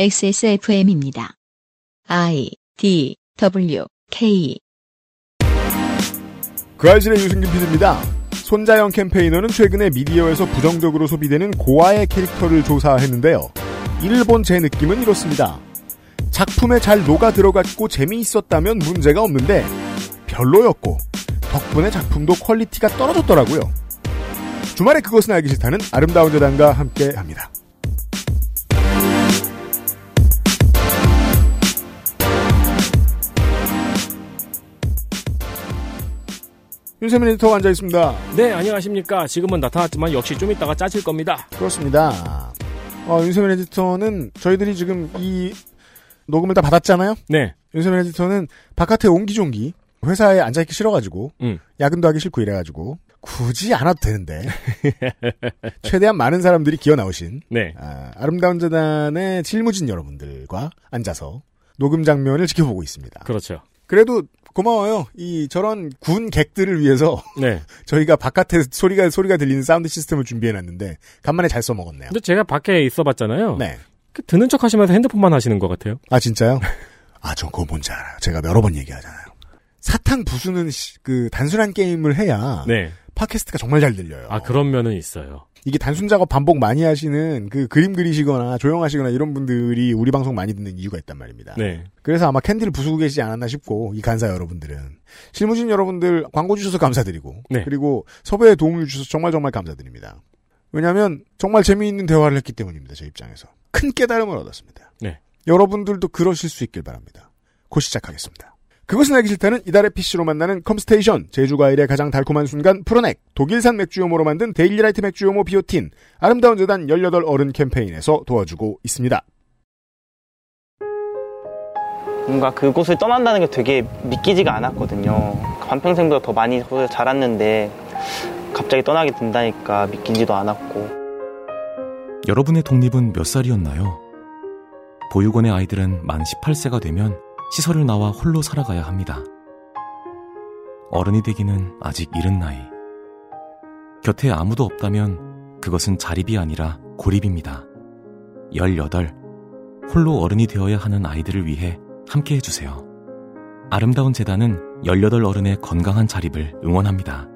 XSFM입니다. I D W K 그 알실의 유승균 PD입니다. 손자영 캠페이너는 최근에 미디어에서 부정적으로 소비되는 고아의 캐릭터를 조사했는데요. 이를 본 제 느낌은 이렇습니다. 작품에 잘 녹아 들어갔고 재미있었다면 문제가 없는데 별로였고 덕분에 작품도 퀄리티가 떨어졌더라고요. 주말에 그것은 알기 싫다는 아름다운 재단과 함께 합니다. 윤세민 에디터가 앉아 있습니다. 네, 안녕하십니까. 지금은 나타났지만 역시 좀 이따가 짜질 겁니다. 그렇습니다. 어, 윤세민 에디터는 저희들이 지금 이 녹음을 다 받았잖아요? 네. 윤세민 에디터는 바깥에 옹기종기 회사에 앉아있기 싫어가지고 음. 야근도 하기 싫고 이래가지고 굳이 안 와도 되는데 최대한 많은 사람들이 기어 나오신 네. 아, 아름다운 재단의 실무진 여러분들과 앉아서 녹음 장면을 지켜보고 있습니다. 그렇죠. 그래도 고마워요. 이 저런 군 객들을 위해서 네. 저희가 바깥에 소리가 소리가 들리는 사운드 시스템을 준비해 놨는데 간만에 잘 써먹었네요. 근데 제가 밖에 있어 봤잖아요. 네. 그 드는 척 하시면서 핸드폰만 하시는 것 같아요. 아 진짜요? 아저 그거 뭔지 알아요. 제가 여러 번 얘기하잖아요. 사탕 부수는 시- 그 단순한 게임을 해야 네. 팟캐스트가 정말 잘 들려요. 아, 그런 면은 있어요. 이게 단순 작업 반복 많이 하시는 그 그림 그리시거나 조용하시거나 이런 분들이 우리 방송 많이 듣는 이유가 있단 말입니다. 네. 그래서 아마 캔디를 부수고 계시지 않았나 싶고 이 간사 여러분들은 실무진 여러분들 광고 주셔서 감사드리고 네. 그리고 섭외에 도움을 주셔서 정말 정말 감사드립니다. 왜냐하면 정말 재미있는 대화를 했기 때문입니다. 제 입장에서 큰 깨달음을 얻었습니다. 네. 여러분들도 그러실 수 있길 바랍니다. 곧 시작하겠습니다. 그것은 알기 싫다는 이달의 PC로 만나는 컴스테이션, 제주과일의 가장 달콤한 순간 푸르넥, 독일산 맥주효모로 만든 데일리라이트 맥주효모 비오틴, 아름다운 재단 18 어른 캠페인에서 도와주고 있습니다. 뭔가 그곳을 떠난다는 게 되게 믿기지가 않았거든요. 반평생보다 더 많이 자랐는데 갑자기 떠나게 된다니까 믿기지도 않았고 여러분의 독립은 몇 살이었나요? 보육원의 아이들은 만 18세가 되면 시설을 나와 홀로 살아가야 합니다. 어른이 되기는 아직 이른 나이. 곁에 아무도 없다면 그것은 자립이 아니라 고립입니다. 18. 홀로 어른이 되어야 하는 아이들을 위해 함께 해주세요. 아름다운 재단은 18 어른의 건강한 자립을 응원합니다.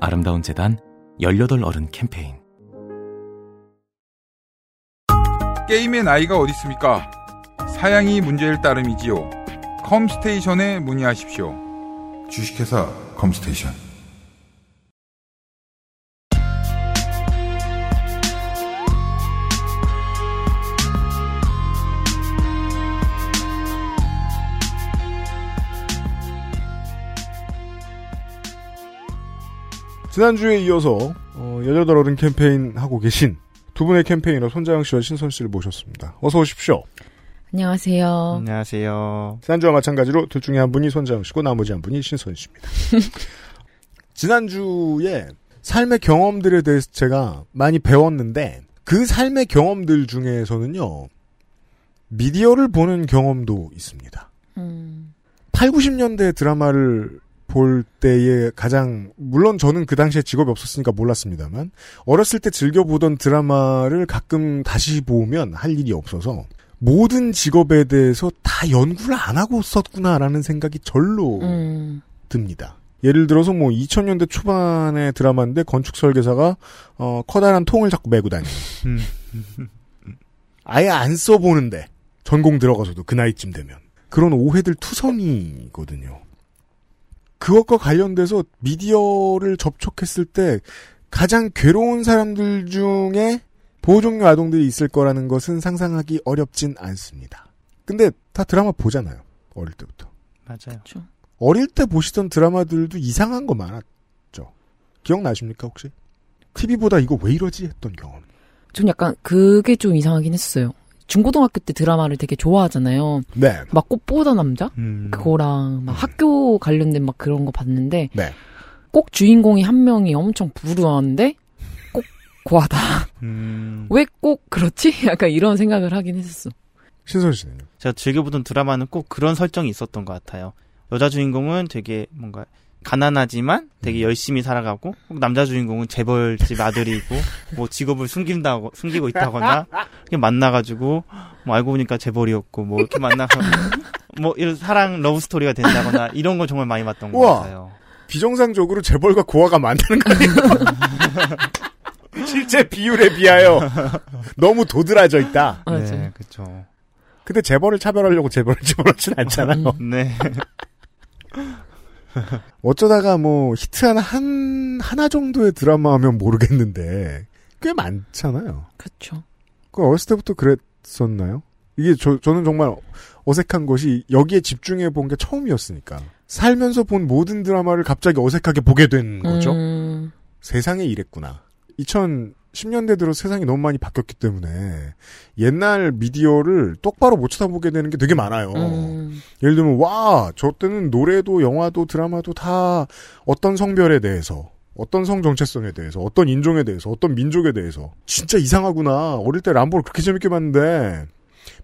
아름다운 재단 18 어른 캠페인. 게임의 나이가 어디 있습니까? 사양이 문제일 따름이지요. 컴스테이션에 문의하십시오. 주식회사 컴스테이션 지난주에 이어서 어, 18 어른 캠페인 하고 계신 두 분의 캠페이너 손자영 씨와 신선 씨를 모셨습니다. 어서 오십시오. 안녕하세요. 안녕하세요. 지난주와 마찬가지로 둘 중에 한 분이 손자영 씨고 나머지 한 분이 신선 씨입니다. 지난주에 삶의 경험들에 대해서 제가 많이 배웠는데 그 삶의 경험들 중에서는요. 미디어를 보는 경험도 있습니다. 음, 8, 90년대 드라마를 볼 때에 가장 물론 저는 그 당시에 직업이 없었으니까 몰랐습니다만 어렸을 때 즐겨 보던 드라마를 가끔 다시 보면 할 일이 없어서 모든 직업에 대해서 다 연구를 안 하고 썼구나라는 생각이 절로 음, 듭니다. 예를 들어서 뭐 2000년대 초반의 드라마인데 건축 설계사가 어 커다란 통을 자꾸 메고 다니는 아예 안 써보는데 전공 들어가서도 그 나이쯤 되면 그런 오해들 투성이거든요. 그것과 관련돼서 미디어를 접촉했을 때 가장 괴로운 사람들 중에 보호종료 아동들이 있을 거라는 것은 상상하기 어렵진 않습니다. 근데 다 드라마 보잖아요. 어릴 때부터. 맞아요. 그렇죠. 어릴 때 보시던 드라마들도 이상한 거 많았죠. 기억나십니까 혹시? TV보다 이거 왜 이러지 했던 경험. 전 약간 그게 좀 이상하긴 했어요. 중고등학교 때 드라마를 되게 좋아하잖아요. 네. 막 꽃보다 남자? 음. 그거랑 막 학교 관련된 막 그런 거 봤는데 네. 꼭 주인공이 한 명이 엄청 꼭 고하다. 음. 왜꼭 그렇지? 약간 이런 생각을 하긴 했었어. 신선 씨는요? 제가 즐겨보던 드라마는 꼭 그런 설정이 있었던 것 같아요. 여자 주인공은 되게 뭔가 가난하지만 되게 열심히 살아가고 남자 주인공은 재벌집 아들이고 뭐 직업을 숨긴다고 숨기고 있다거나 이렇게 만나가지고 뭐 알고 보니까 재벌이었고 뭐 이렇게 만나서 뭐 이런 사랑 러브 스토리가 된다거나 이런 걸 정말 많이 봤던 것 우와. 같아요. 비정상적으로 재벌과 고아가 많다는 거 아니에요? 실제 비율에 비하여 너무 도드라져 있다. 네, 그렇죠. 근데 재벌을 차별하려고 재벌을 집어넣진 않잖아요. 네. 어쩌다가 뭐 히트하는 한 하나 정도의 드라마 하면 모르겠는데 꽤 많잖아요. 그렇죠. 그 어렸을 때부터 그랬었나요? 이게 저 저는 정말 어색한 것이 여기에 집중해 본 게 처음이었으니까 살면서 본 모든 드라마를 갑자기 어색하게 보게 된 거죠. 음, 세상에 이랬구나. 2010년대 들어 세상이 너무 많이 바뀌었기 때문에 옛날 미디어를 똑바로 못 쳐다보게 되는 게 되게 많아요. 음, 예를 들면 와, 저 때는 노래도 영화도 드라마도 다 어떤 성별에 대해서 어떤 성 정체성에 대해서 어떤 인종에 대해서 어떤 민족에 대해서 진짜 이상하구나. 어릴 때 람보를 그렇게 재밌게 봤는데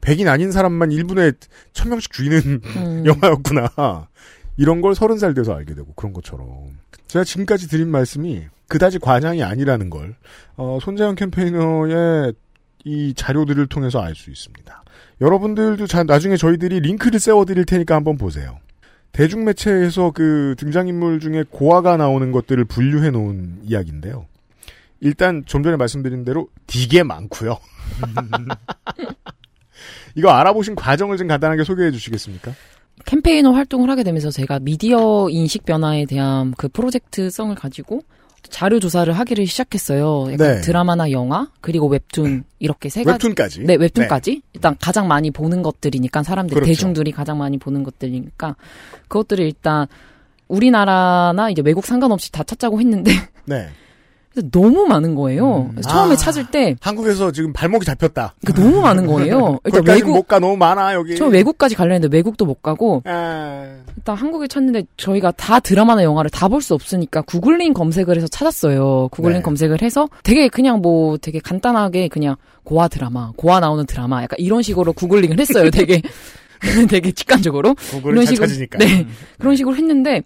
백인 아닌 사람만 1분에 천 명씩 죽이는 음. 영화였구나. 이런 걸 서른 살 돼서 알게 되고 그런 것처럼 제가 지금까지 드린 말씀이 그다지 과장이 아니라는 걸 어, 손재현 캠페이너의 이 자료들을 통해서 알 수 있습니다. 여러분들도 자, 나중에 저희들이 링크를 세워드릴 테니까 한번 보세요. 대중매체에서 그 등장인물 중에 고아가 나오는 것들을 분류해 놓은 이야기인데요. 일단 좀 전에 말씀드린 대로 되게 많고요. 이거 알아보신 과정을 좀 간단하게 소개해 주시겠습니까? 캠페이너 활동을 하게 되면서 제가 미디어 인식 변화에 대한 그 프로젝트성을 가지고 자료 조사를 하기를 시작했어요. 약간 네. 드라마나 영화 그리고 웹툰 이렇게 세 가지 웹툰까지. 네, 웹툰까지. 일단 가장 많이 보는 것들이니까 사람들 그렇죠. 대중들이 가장 많이 보는 것들이니까 그것들을 일단 우리나라나 이제 외국 상관없이 다 찾자고 했는데 네. 너무 많은 거예요. 그래서 처음에 아. 찾을 때 한국에서 지금 발목이 잡혔다. 그 너무 많은 거예요. 일단 외국 못가 너무 많아 여기. 저 외국까지 가려는데 외국도 못 가고 아, 일단 한국에 찾는데 저희가 다 드라마나 영화를 다 볼 수 없으니까 구글링 검색을 해서 찾았어요. 구글링 네. 검색을 해서 되게 그냥 뭐 되게 간단하게 그냥 고아 드라마, 고아 나오는 드라마 약간 이런 식으로 구글링을 했어요. 되게 되게 직관적으로 이런 식으로 찾으니까. 네 그런 식으로 했는데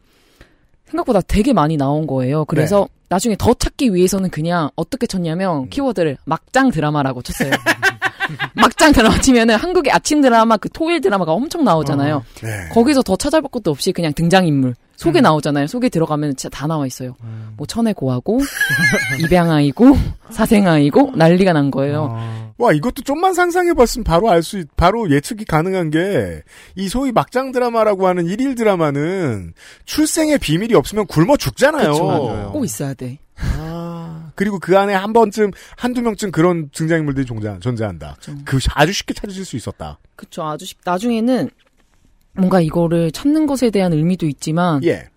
생각보다 되게 많이 나온 거예요. 그래서 네. 나중에 더 찾기 위해서는 그냥 어떻게 쳤냐면 음. 키워드를 막장 드라마라고 쳤어요. 막장 드라마 치면은 한국의 아침 드라마 그 토일 드라마가 엄청 나오잖아요. 네. 거기서 더 찾아볼 것도 없이 그냥 등장인물 속에 나오잖아요. 속에 들어가면 진짜 다 나와 있어요. 뭐 천의 고하고 입양아이고 사생아이고 난리가 난 거예요. 와 이것도 좀만 상상해봤으면 바로 알 수 바로 예측이 가능한 게 이 소위 막장 드라마라고 하는 일일 드라마는 출생의 비밀이 없으면 굶어 죽잖아요. 그쵸. 꼭 있어야 돼. 아, 그리고 그 안에 한 번쯤 한두 명쯤 그런 등장인물들이 존재, 존재한다. 그쵸. 그 아주 쉽게 찾으실 수 있었다. 그쵸. 아주 쉽, 나중에는 뭔가 이거를 찾는 것에 대한 의미도 있지만 예.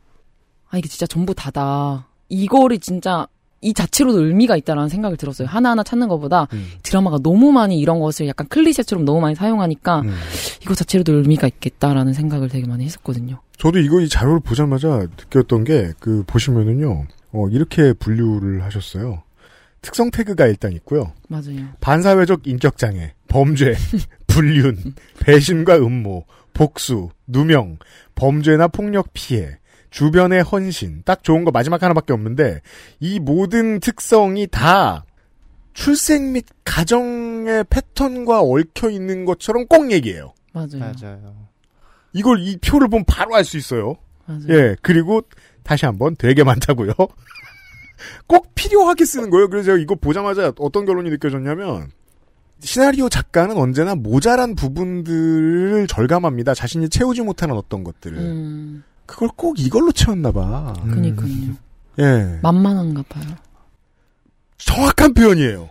아 이게 진짜 전부 다다. 이거를 진짜 이 자체로도 의미가 있다라는 생각이 들었어요. 하나하나 찾는 것보다 음. 드라마가 너무 많이 이런 것을 약간 클리셰처럼 너무 많이 사용하니까 음. 이거 자체로도 의미가 있겠다라는 생각을 되게 많이 했었거든요. 저도 이거 이 자료를 보자마자 느꼈던 게 그 보시면은요. 어, 이렇게 분류를 하셨어요. 특성 태그가 일단 있고요. 맞아요. 반사회적 인격 장애, 범죄, 불륜, 배신과 음모, 복수, 누명, 범죄나 폭력 피해, 주변의 헌신, 딱 좋은 거 마지막 하나밖에 없는데, 이 모든 특성이 다 출생 및 가정의 패턴과 얽혀 있는 것처럼 꼭 얘기해요. 맞아요. 맞아요. 이걸 이 표를 보면 바로 알 수 있어요. 맞아요. 예, 그리고 다시 한번 되게 많다고요. 꼭 필요하게 쓰는 거예요. 그래서 제가 이거 보자마자 어떤 결론이 느껴졌냐면 시나리오 작가는 언제나 모자란 부분들을 절감합니다. 자신이 채우지 못하는 어떤 것들을. 음, 그걸 꼭 이걸로 채웠나 봐. 그니까요. 예. 만만한가 봐요. 정확한 표현이에요.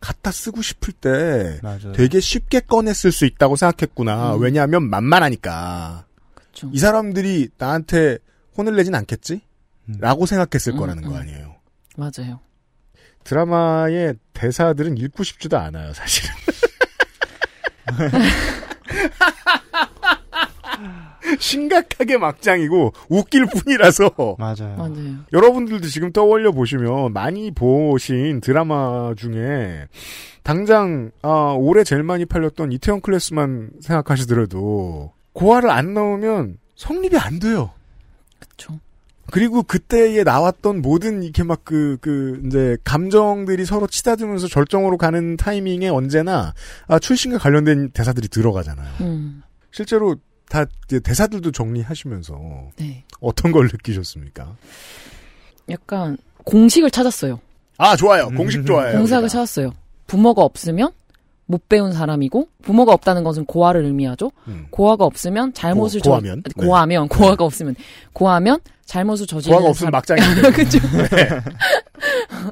갖다 쓰고 싶을 때 맞아요. 되게 쉽게 꺼내 쓸 수 있다고 생각했구나. 음. 왜냐하면 만만하니까. 그쵸. 이 사람들이 나한테 혼을 내진 않겠지? 음. 라고 생각했을 음, 거라는 음. 거 아니에요. 맞아요. 드라마의 대사들은 읽고 싶지도 않아요, 사실은. 심각하게 막장이고 웃길 뿐이라서 맞아요. 맞아요. 여러분들도 지금 떠올려 보시면 많이 보신 드라마 중에 당장 아, 올해 제일 많이 팔렸던 이태원 클래스만 생각하시더라도 고아를 안 넣으면 성립이 안 돼요. 그쵸. 그리고 그때에 나왔던 모든 이렇게 막 그, 그, 이제, 감정들이 서로 치닫으면서 절정으로 가는 타이밍에 언제나, 아, 출신과 관련된 대사들이 들어가잖아요. 음. 실제로 다 이제 대사들도 정리하시면서 네. 어떤 걸 느끼셨습니까? 약간 공식을 찾았어요. 아, 좋아요. 공식 좋아요. 공식을 우리가. 찾았어요. 부모가 없으면 못 배운 사람이고 부모가 없다는 것은 고아를 의미하죠. 음. 고아가 없으면 잘못을 고- 고아면? 저 네. 고아면 고아가 없으면 고아면 잘못을 저지르는 고아가 없으면 막장인데. 그죠. 네.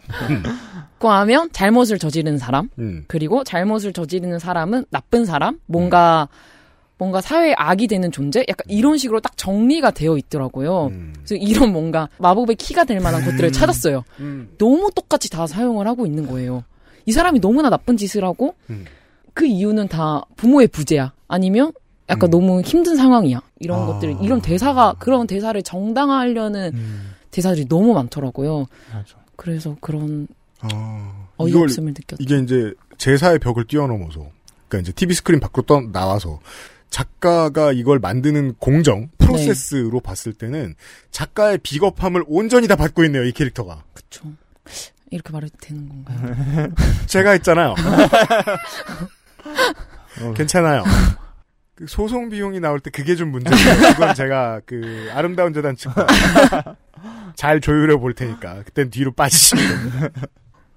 고아면 잘못을 저지르는 사람 음. 그리고 잘못을 저지르는 사람은 나쁜 사람 뭔가 뭔가 사회에 악이 되는 존재 약간 이런 식으로 딱 정리가 되어 있더라고요. 음. 그래서 이런 뭔가 마법의 키가 될 만한 것들을 찾았어요. 음. 너무 똑같이 다 사용을 하고 있는 거예요. 이 사람이 너무나 나쁜 짓을 하고 음. 그 이유는 다 부모의 부재야. 아니면 약간 음. 너무 힘든 상황이야. 이런 아. 것들, 이런 대사가 그런 대사를 정당화하려는 음, 대사들이 너무 많더라고요. 맞아. 그래서 그런 아, 어이없음을 느꼈죠. 이게 이제 제사의 벽을 뛰어넘어서, 그러니까 이제 TV 스크린 밖으로 떠 나와서 작가가 이걸 만드는 공정 프로세스로 봤을 때는 작가의 비겁함을 온전히 다 받고 있네요 이 캐릭터가. 그쵸. 이렇게 말해도 되는 건가요? 제가 했잖아요. 어. 괜찮아요. 그 소송 비용이 나올 때 그게 좀 문제예요. 그건 제가 그 아름다운 재단 측과 잘 조율해 볼 테니까 그땐 뒤로 빠지시면 됩니다.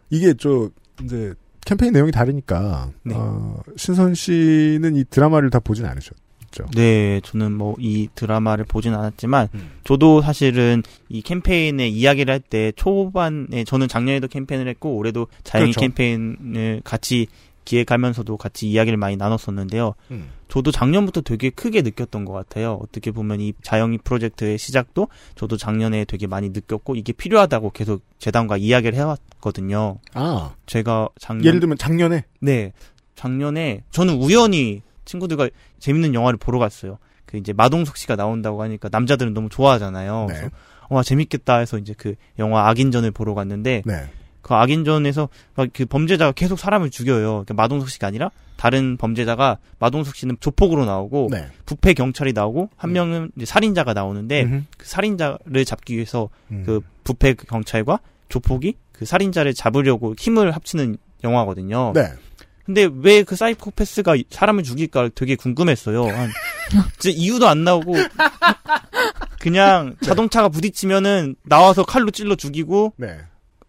이게 저 이제 캠페인 내용이 다르니까 네. 어, 신선 씨는 이 드라마를 다 보진 않으셨죠. 네, 저는 뭐 이 드라마를 보진 않았지만 음. 저도 사실은 이 캠페인의 이야기를 할 때 초반에 저는 작년에도 캠페인을 했고 올해도 자연인 그렇죠. 캠페인을 같이 기획하면서도 같이 이야기를 많이 나눴었는데요. 음. 저도 작년부터 되게 크게 느꼈던 것 같아요. 어떻게 보면 이 자영이 프로젝트의 시작도 저도 작년에 되게 많이 느꼈고 이게 필요하다고 계속 재단과 이야기를 해왔거든요. 아 제가 작년 예를 들면 작년에 네. 작년에 저는 우연히 친구들과 재밌는 영화를 보러 갔어요. 그 이제 마동석 씨가 나온다고 하니까 남자들은 너무 좋아하잖아요. 네. 그래서 와 재밌겠다 해서 이제 그 영화 악인전을 보러 갔는데 네. 그 악인전에서 막그 범죄자가 계속 사람을 죽여요. 그러니까 마동석 씨가 아니라 다른 범죄자가 마동석 씨는 조폭으로 나오고 네. 부패 경찰이 나오고 한 명은 이제 살인자가 나오는데 음흠. 그 살인자를 잡기 위해서 음. 그 부패 경찰과 조폭이 그 살인자를 잡으려고 힘을 합치는 영화거든요. 네. 근데 왜 그 사이코패스가 사람을 죽일까 되게 궁금했어요. 한, 진짜 이유도 안 나오고 그냥 자동차가 부딪히면은 나와서 칼로 찔러 죽이고 네.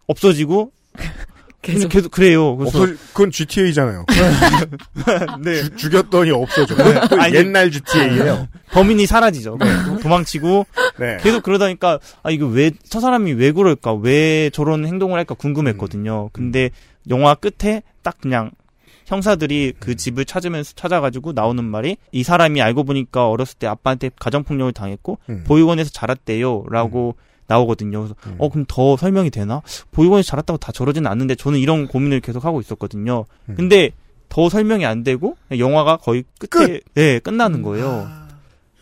없어지고 계속 계속 그래요. 그래서 없어 그건 GTA잖아요. 네 죽였더니 없어져. 그건 또 아니, 옛날 GTA예요. 범인이 사라지죠. 도망치고 네. 계속 그러다니까 아 이거 왜 저 사람이 왜 그럴까 왜 저런 행동을 할까 궁금했거든요. 근데 영화 끝에 딱 그냥 형사들이 그 집을 찾으면서 찾아가지고 나오는 말이 이 사람이 알고 보니까 어렸을 때 아빠한테 가정폭력을 당했고 음. 보육원에서 자랐대요라고 나오거든요. 그래서 음. 어 그럼 더 설명이 되나? 보육원에서 자랐다고 다 저러지는 않는데 저는 이런 고민을 계속 하고 있었거든요. 음. 근데 더 설명이 안 되고 영화가 거의 끝에 네 끝나는 거예요.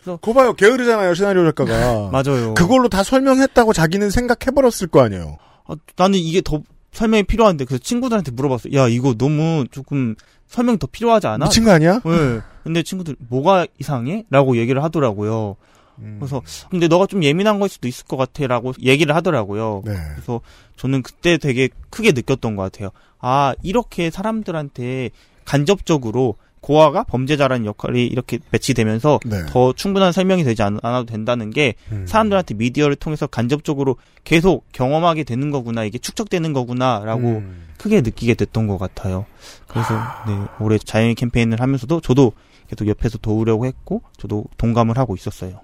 그거 봐요. 게으르잖아요. 시나리오 작가가. 맞아요. 그걸로 다 설명했다고 자기는 생각해버렸을 거 아니에요. 아, 나는 이게 더 설명이 필요한데 그래서 친구들한테 물어봤어. 야 이거 너무 조금 설명 더 필요하지 않아? 미친 거 아니야? 네. 근데 친구들 뭐가 이상해? 라고 얘기를 하더라고요. 음. 그래서 근데 너가 좀 예민한 걸 수도 있을 것 같아라고 얘기를 하더라고요. 네. 그래서 저는 그때 되게 크게 느꼈던 것 같아요. 아 이렇게 사람들한테 간접적으로 고아가 범죄자라는 역할이 이렇게 배치되면서 네. 더 충분한 설명이 되지 않, 아도 된다는 게 음. 사람들한테 미디어를 통해서 간접적으로 계속 경험하게 되는 거구나 이게 축적되는 거구나라고 음. 크게 느끼게 됐던 것 같아요. 그래서 네 올해 자연인 캠페인을 하면서도 저도 계속 옆에서 도우려고 했고 저도 동감을 하고 있었어요.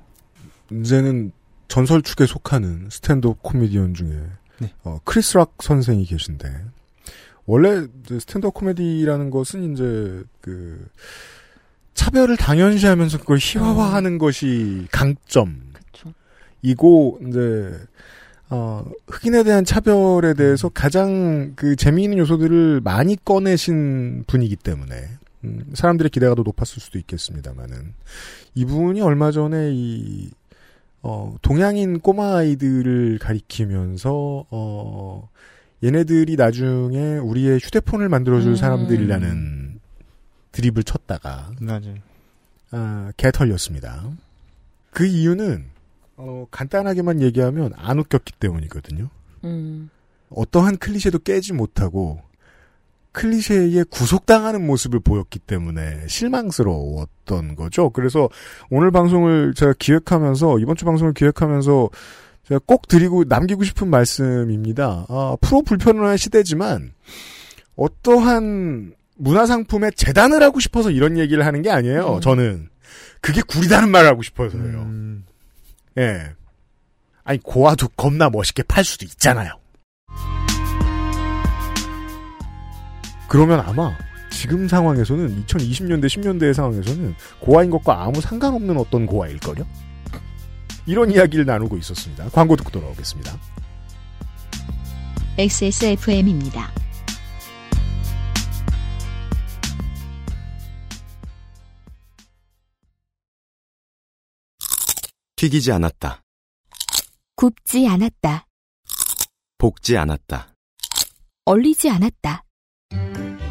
이제는 전설 축에 속하는 스탠드업 코미디언 중에 네. 어, 크리스 락 선생이 계신데 원래 스탠드업 코미디라는 것은 이제 그 차별을 당연시하면서 그걸 희화화하는 것이 강점. 그쵸. 이고 이제 어, 흑인에 대한 차별에 대해서 가장 그 재미있는 요소들을 많이 꺼내신 분이기 때문에 음, 사람들의 기대가 더 높았을 수도 있겠습니다만은 이분이 얼마 전에 이 어, 동양인 꼬마 아이들을 가리키면서 어, 얘네들이 나중에 우리의 휴대폰을 만들어줄 음. 사람들이라는 드립을 쳤다가 맞아요. 아, 개털렸습니다. 그 이유는 어, 간단하게만 얘기하면 안 웃겼기 때문이거든요. 음. 어떠한 클리셰도 깨지 못하고 클리셰에 구속당하는 모습을 보였기 때문에 실망스러웠던 거죠. 그래서 오늘 방송을 제가 기획하면서 이번 주 방송을 기획하면서 제가 꼭 드리고 남기고 싶은 말씀입니다. 아, 프로 불편한 시대지만 어떠한 문화상품에 재단을 하고 싶어서 이런 얘기를 하는 게 아니에요. 음. 저는 그게 구리다는 말을 하고 싶어서요. 음, 예. 아니 고아도 겁나 멋있게 팔 수도 있잖아요. 그러면 아마 지금 상황에서는 2020년대 10년대의 상황에서는 고아인 것과 아무 상관없는 어떤 고아일걸요? 이런 이야기를 나누고 있었습니다. 광고 듣고 돌아오겠습니다. XSFM입니다. 튀기지 않았다. 굽지 않았다. 볶지 않았다. 얼리지 않았다.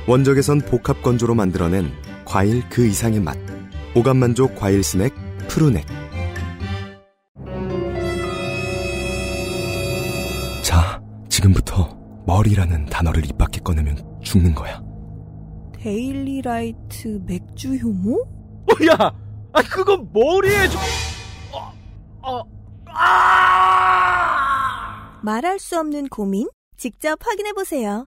원적에선 복합 건조로 만들어낸 과일 그 이상의 맛. 오감 만족 과일 스낵 푸르넥. 자, 지금부터 머리라는 단어를 입 밖에 꺼내면 죽는 거야. 데일리라이트 맥주 효모? 어, 야, 아 그건 머리에 좀. 어, 어, 아! 말할 수 없는 고민? 직접 확인해 보세요.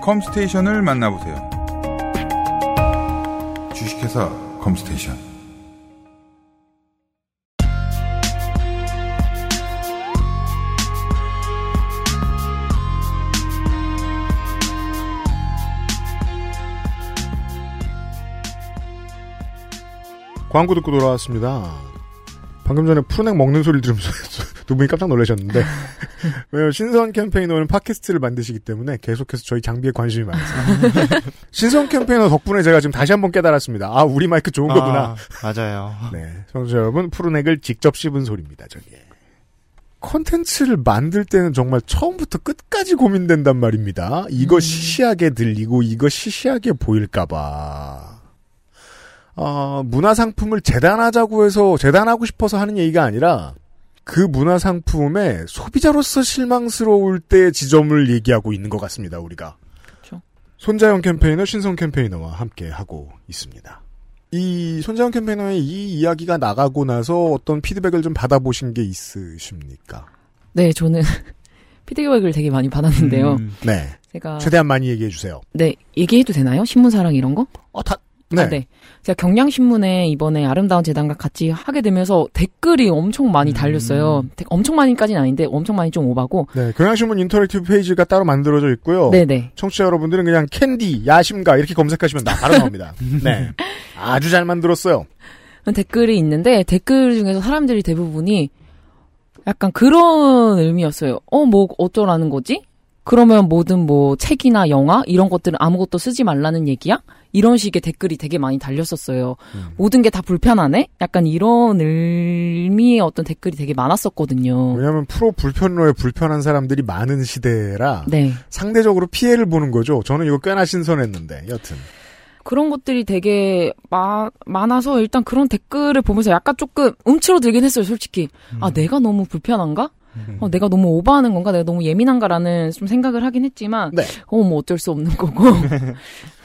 컴스테이션을 만나보세요. 주식회사 컴스테이션. 광고 듣고 돌아왔습니다. 방금 전에 푸른액 먹는 소리를 들으면서 두 분이 깜짝 놀라셨는데 왜요 신선 캠페이너는 팟캐스트를 만드시기 때문에 계속해서 저희 장비에 관심이 많으세요. 신선 캠페이너 덕분에 제가 지금 다시 한번 깨달았습니다. 아 우리 마이크 좋은 거구나. 아, 맞아요. 네, 청취자 여러분 푸른액을 직접 씹은 소리입니다. 저게. 콘텐츠를 만들 때는 정말 처음부터 끝까지 고민된단 말입니다. 이거 시시하게 들리고 이거 시시하게 보일까봐. 어, 문화상품을 재단하자고 해서 재단하고 싶어서 하는 얘기가 아니라 그 문화 상품에 소비자로서 실망스러울 때 지점을 얘기하고 있는 것 같습니다. 우리가. 그렇죠. 손자영 캠페이너 신성 캠페이너와 함께 하고 있습니다. 이 손자영 캠페이너의 이 이야기가 나가고 나서 어떤 피드백을 좀 받아보신 게 있으십니까? 네, 저는 피드백을 되게 많이 받았는데요. 음, 네. 제가 최대한 많이 얘기해 주세요. 네 얘기해도 되나요? 신문사랑 이런 거? 어, 다, 네. 아, 네. 제가 경향신문에 이번에 아름다운 재단과 같이 하게 되면서 댓글이 엄청 많이 달렸어요. 데- 엄청 많이까지는 아닌데 엄청 많이 좀 오바고. 네. 경향신문 interactive 페이지가 따로 만들어져 있고요. 네네. 청취자 여러분들은 그냥 캔디, 야심가 이렇게 검색하시면 다 바로 나옵니다. 네. 아주 잘 만들었어요. 댓글이 있는데 댓글 중에서 사람들이 대부분이 약간 그런 의미였어요. 어, 뭐 어쩌라는 거지? 그러면 모든 뭐 책이나 영화 이런 것들은 아무것도 쓰지 말라는 얘기야? 이런 식의 댓글이 되게 많이 달렸었어요. 모든 게 다 불편하네? 약간 이런 의미의 어떤 댓글이 되게 많았었거든요. 왜냐하면 프로 불편러에 불편한 사람들이 많은 시대라 네. 상대적으로 피해를 보는 거죠. 저는 이거 꽤나 신선했는데 여튼 그런 것들이 되게 마, 많아서 일단 그런 댓글을 보면서 약간 조금 움츠러들긴 했어요, 솔직히. 아, 내가 너무 불편한가? 어, 내가 너무 오버하는 건가? 내가 너무 예민한가라는 좀 생각을 하긴 했지만, 네. 어, 뭐 어쩔 수 없는 거고.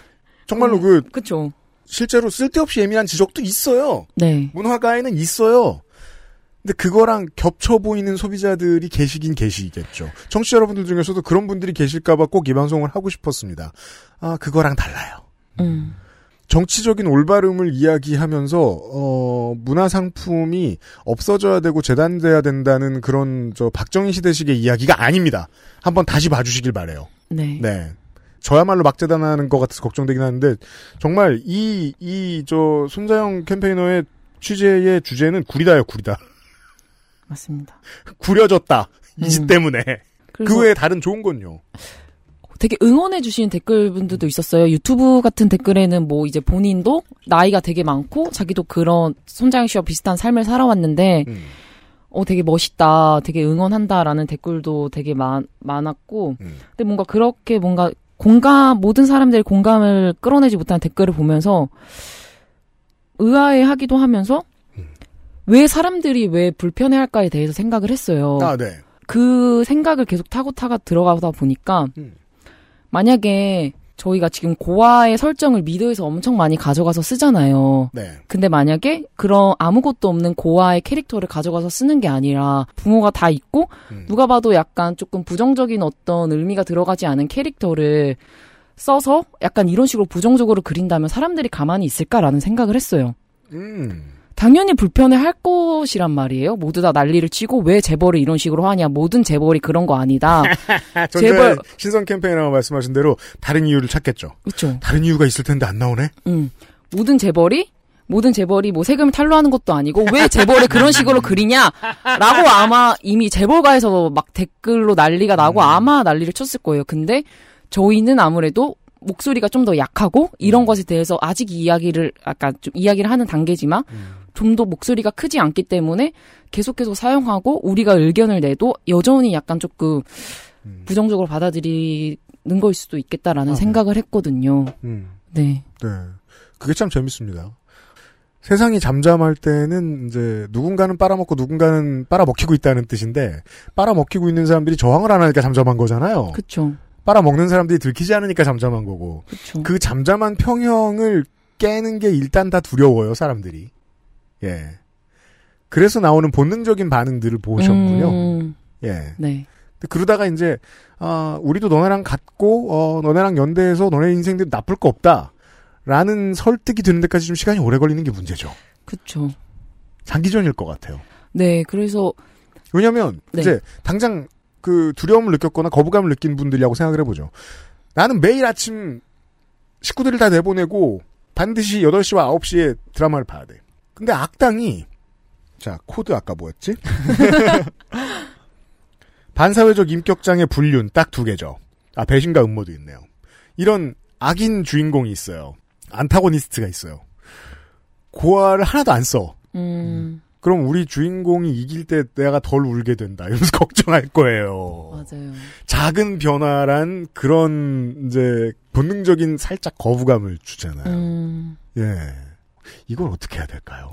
정말로 그 그쵸. 실제로 쓸데없이 예민한 지적도 있어요. 네. 문화가에는 있어요. 근데 그거랑 겹쳐 보이는 소비자들이 계시긴 계시겠죠. 청취자 여러분들 중에서도 그런 분들이 계실까봐 꼭 이 방송을 하고 싶었습니다. 아, 그거랑 달라요. 음. 정치적인 올바름을 이야기하면서 어, 문화 상품이 없어져야 되고 재단돼야 된다는 그런 저 박정희 시대식의 이야기가 아닙니다. 한번 다시 봐주시길 바래요. 네. 네. 저야말로 막 재단하는 것 같아서 걱정되긴 하는데 정말 이 이 저 손자영 캠페이너의 취재의 주제는 구리다요 구리다. 맞습니다. 구려졌다. 이짓 음. 때문에. 그 외에 다른 좋은 건요. 되게 응원해 주시는 댓글 분들도 있었어요. 유튜브 같은 댓글에는 뭐 이제 본인도 나이가 되게 많고 자기도 그런 손자영 씨와 비슷한 삶을 살아왔는데 음. 어 되게 멋있다, 되게 응원한다라는 댓글도 되게 많, 많았고 음. 근데 뭔가 그렇게 뭔가 공감 모든 사람들이 공감을 끌어내지 못한 댓글을 보면서 의아해하기도 하면서 음. 왜 사람들이 왜 불편해할까에 대해서 생각을 했어요. 아, 네. 그 생각을 계속 타고 타고 들어가다 보니까 음. 만약에 저희가 지금 고아의 설정을 미드에서 엄청 많이 가져가서 쓰잖아요. 네. 근데 만약에 그런 아무것도 없는 고아의 캐릭터를 가져가서 쓰는 게 아니라 부모가 다 있고 음. 누가 봐도 약간 조금 부정적인 어떤 의미가 들어가지 않은 캐릭터를 써서 약간 이런 식으로 부정적으로 그린다면 사람들이 가만히 있을까라는 생각을 했어요. 음. 당연히 불편해 할 것이란 말이에요. 모두 다 난리를 치고 왜 재벌을 이런 식으로 하냐. 모든 재벌이 그런 거 아니다. 전 재벌- 재벌 신선 캠페인이라고 말씀하신 대로 다른 이유를 찾겠죠. 그렇죠. 다른 이유가 있을 텐데 안 나오네. 음. 모든 재벌이 모든 재벌이 뭐 세금을 탈루하는 것도 아니고 왜 재벌을 그런 식으로 그리냐라고 아마 이미 재벌가에서 막 댓글로 난리가 나고 아마 난리를 쳤을 거예요. 근데 저희는 아무래도 목소리가 좀 더 약하고 이런 것에 대해서 아직 이야기를 아까 좀 이야기를 하는 단계지만 좀더 목소리가 크지 않기 때문에 계속해서 사용하고 우리가 의견을 내도 여전히 약간 조금 부정적으로 받아들이는 거일 수도 있겠다라는 아, 네. 생각을 했거든요. 음. 네. 네. 그게 참 재밌습니다. 세상이 잠잠할 때는 이제 누군가는 빨아먹고 누군가는 빨아먹히고 있다는 뜻인데 빨아먹히고 있는 사람들이 저항을 안 하니까 잠잠한 거잖아요. 그쵸. 빨아먹는 사람들이 들키지 않으니까 잠잠한 거고 그쵸. 그 잠잠한 평형을 깨는 게 일단 다 두려워요 사람들이. 예. 그래서 나오는 본능적인 반응들을 보셨군요. 음, 예. 네. 그러다가 이제 아 우리도 너네랑 같고 어 너네랑 연대해서 너네 인생들 나쁠 거 없다. 라는 설득이 되는 데까지 좀 시간이 오래 걸리는 게 문제죠. 그쵸. 장기전일 것 같아요. 네, 그래서, 왜냐면 네. 이제 당장 그 두려움을 느꼈거나 거부감을 느낀 분들이라고 생각을 해보죠. 나는 매일 아침 식구들을 다 내보내고 반드시 8시와 9시에 드라마를 봐야 돼. 근데 악당이 자 코드 아까 뭐였지? 반사회적 인격장애 불륜 딱 두 개죠. 아 배신과 음모도 있네요. 이런 악인 주인공이 있어요. 안타고니스트가 있어요. 고아를 하나도 안 써. 음, 그럼 우리 주인공이 이길 때 내가 덜 울게 된다. 이러면서 걱정할 거예요. 맞아요. 작은 변화란 그런 이제 본능적인 살짝 거부감을 주잖아요. 음, 예. 이걸 어떻게 해야 될까요?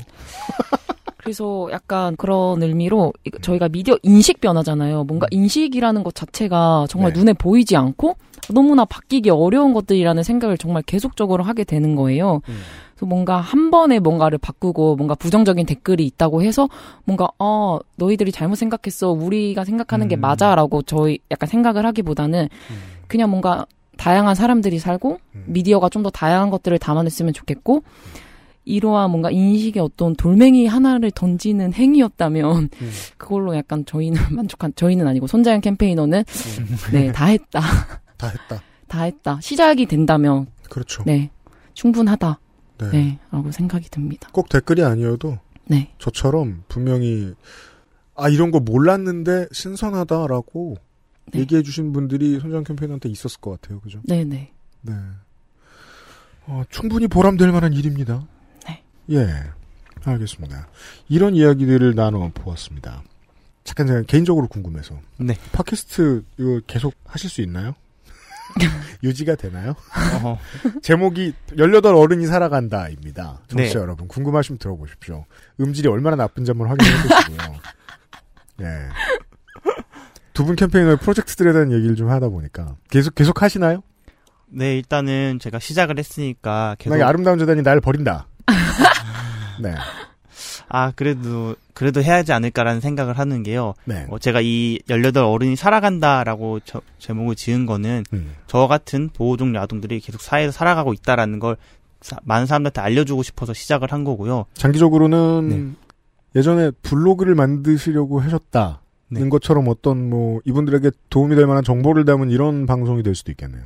그래서 약간 그런 의미로 이- 저희가 미디어 인식 변화잖아요. 뭔가 인식이라는 것 자체가 정말 네. 눈에 보이지 않고 너무나 바뀌기 어려운 것들이라는 생각을 정말 계속적으로 하게 되는 거예요. 그래서 뭔가 한 번에 뭔가를 바꾸고 뭔가 부정적인 댓글이 있다고 해서 뭔가 어 너희들이 잘못 생각했어 우리가 생각하는 게 음. 맞아라고 저희 약간 생각을 하기보다는 그냥 뭔가 다양한 사람들이 살고 음. 미디어가 좀 더 다양한 것들을 담아냈으면 좋겠고 이러한 뭔가 인식의 어떤 돌멩이 하나를 던지는 행위였다면 음. 그걸로 약간 저희는 만족한 저희는 아니고 손자연 캠페이너는 네 다 했다 다 했다. 다 했다 시작이 된다면 그렇죠. 네 충분하다 네. 네 라고 생각이 듭니다 꼭 댓글이 아니어도 네 저처럼 분명히 아 이런 거 몰랐는데 신선하다라고 네. 얘기해 주신 분들이 손정 캠페인한테 있었을 것 같아요. 그죠? 네네 네. 어, 충분히 보람될 만한 일입니다. 네. 예. 알겠습니다. 이런 이야기들을 나눠 보았습니다. 잠깐 제가 개인적으로 궁금해서. 네. 팟캐스트 이거 계속 하실 수 있나요? 유지가 되나요? 어허. 제목이 18 어른이 살아간다입니다. 청취자 네. 여러분 궁금하시면 들어보십시오. 음질이 얼마나 나쁜지 한번 확인해 보시고요. 예. 두분 캠페이너의 프로젝트들에 대한 얘기를 좀 하다 보니까 계속 계속 하시나요? 네, 일단은 제가 시작을 했으니까 계속 만약에 아름다운 재단이 날 버린다. 네. 아, 그래도 그래도 해야 하지 않을까라는 생각을 하는 게요. 네. 어, 제가 이 18 어른이 살아간다라고 저- 제목을 지은 거는 음. 저 같은 보호종 아동들이 계속 사회에서 살아가고 있다라는 걸 사- 많은 사람들한테 알려주고 싶어서 시작을 한 거고요. 장기적으로는 네. 예전에 블로그를 만드시려고 하셨다는 네. 것처럼 어떤 뭐 이분들에게 도움이 될 만한 정보를 담은 이런 방송이 될 수도 있겠네요.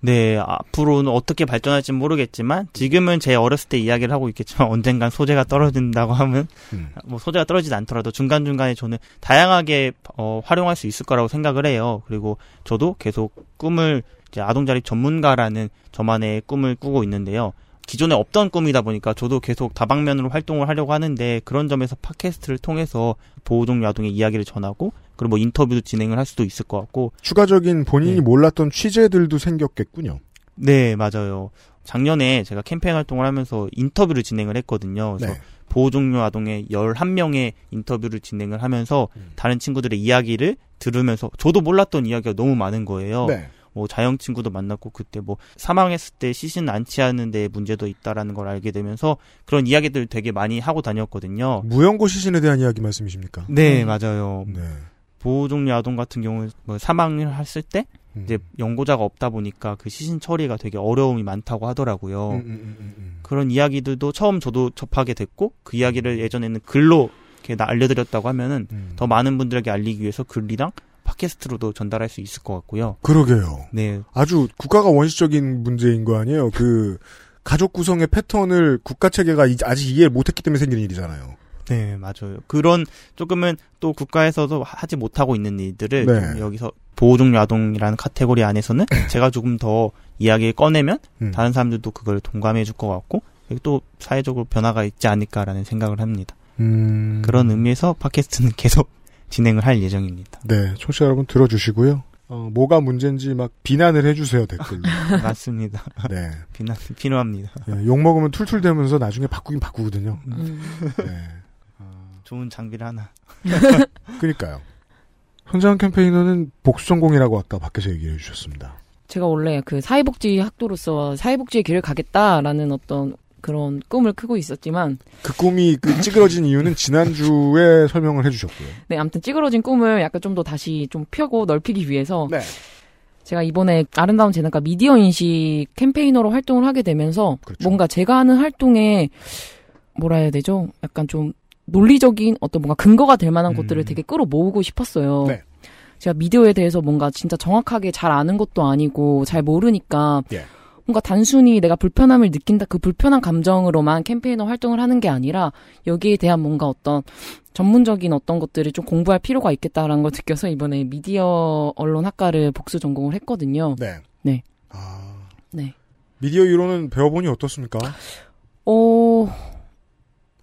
네, 앞으로는 어떻게 발전할지 모르겠지만 지금은 제 어렸을 때 이야기를 하고 있겠지만 언젠간 소재가 떨어진다고 하면 음. 뭐 소재가 떨어지지 않더라도 중간 중간에 저는 다양하게 어, 활용할 수 있을 거라고 생각을 해요. 그리고 저도 계속 꿈을 이제 아동자립 전문가라는 저만의 꿈을 꾸고 있는데요. 기존에 없던 꿈이다 보니까 저도 계속 다방면으로 활동을 하려고 하는데 그런 점에서 팟캐스트를 통해서 보호종류 아동의 이야기를 전하고 그리고 뭐 인터뷰도 진행을 할 수도 있을 것 같고 추가적인 본인이 네. 몰랐던 취재들도 생겼겠군요. 네 맞아요 작년에 제가 캠페인 활동을 하면서 인터뷰를 진행을 했거든요 그래서 네. 보호종류 아동의 11명의 인터뷰를 진행을 하면서 음. 다른 친구들의 이야기를 들으면서 저도 몰랐던 이야기가 너무 많은 거예요 네. 뭐 자영 친구도 만났고 그때 뭐 사망했을 때 시신 안치하는 데 문제도 있다라는 걸 알게 되면서 그런 이야기들 되게 많이 하고 다녔거든요. 무연고 시신에 대한 이야기 말씀이십니까? 네, 맞아요. 네. 보호 종류 아동 같은 경우 뭐 사망을 했을 때 음. 이제 연고자가 없다 보니까 그 시신 처리가 되게 어려움이 많다고 하더라고요. 음, 음, 음, 음, 음. 그런 이야기들도 처음 저도 접하게 됐고 그 이야기를 예전에는 글로 이렇게 나- 알려드렸다고 하면은 음. 더 많은 분들에게 알리기 위해서 글이랑 팟캐스트로도 전달할 수 있을 것 같고요. 그러게요. 네, 아주 국가가 원시적인 문제인 거 아니에요. 그 가족 구성의 패턴을 국가 체계가 이- 아직 이해 못했기 때문에 생기는 일이잖아요. 네, 맞아요. 그런 조금은 또 국가에서도 하지 못하고 있는 일들을 네. 좀 여기서 보호종류 아동이라는 카테고리 안에서는 제가 조금 더 이야기를 꺼내면 음. 다른 사람들도 그걸 동감해 줄 것 같고 또 사회적으로 변화가 있지 않을까라는 생각을 합니다. 음. 그런 의미에서 팟캐스트는 계속 진행을 할 예정입니다. 네, 청취자 여러분 들어주시고요. 어, 뭐가 문제인지 막 비난을 해주세요 댓글로. 맞습니다. 네, 비난 필요합니다. 예, 욕 먹으면 툴툴대면서 나중에 바꾸긴 바꾸거든요. 음. 네, 좋은 장비를 하나. 그러니까요. 현장 캠페이너는 복수전공이라고 아까 밖에서 얘기해 주셨습니다. 제가 원래 그 사회복지 학도로서 사회복지의 길을 가겠다라는 어떤 그런 꿈을 크고 있었지만, 그 꿈이 그 찌그러진 이유는 지난주에 설명을 해주셨고요. 네, 아무튼 찌그러진 꿈을 약간 좀 더 다시 좀 펴고 넓히기 위해서 네. 제가 이번에 아름다운 재능과 미디어 인식 캠페이너로 활동을 하게 되면서 그렇죠. 뭔가 제가 하는 활동에 뭐라 해야 되죠? 약간 좀 논리적인 어떤 뭔가 근거가 될 만한 음. 것들을 되게 끌어모으고 싶었어요. 네. 제가 미디어에 대해서 뭔가 진짜 정확하게 잘 아는 것도 아니고 잘 모르니까 예. 뭔가 단순히 내가 불편함을 느낀다 그 불편한 감정으로만 캠페이너 활동을 하는 게 아니라 여기에 대한 뭔가 어떤 전문적인 어떤 것들을 좀 공부할 필요가 있겠다라는 걸 느껴서 이번에 미디어 언론학과를 복수 전공을 했거든요. 네. 네. 아, 네. 미디어 이론은 배워보니 어떻습니까? 어,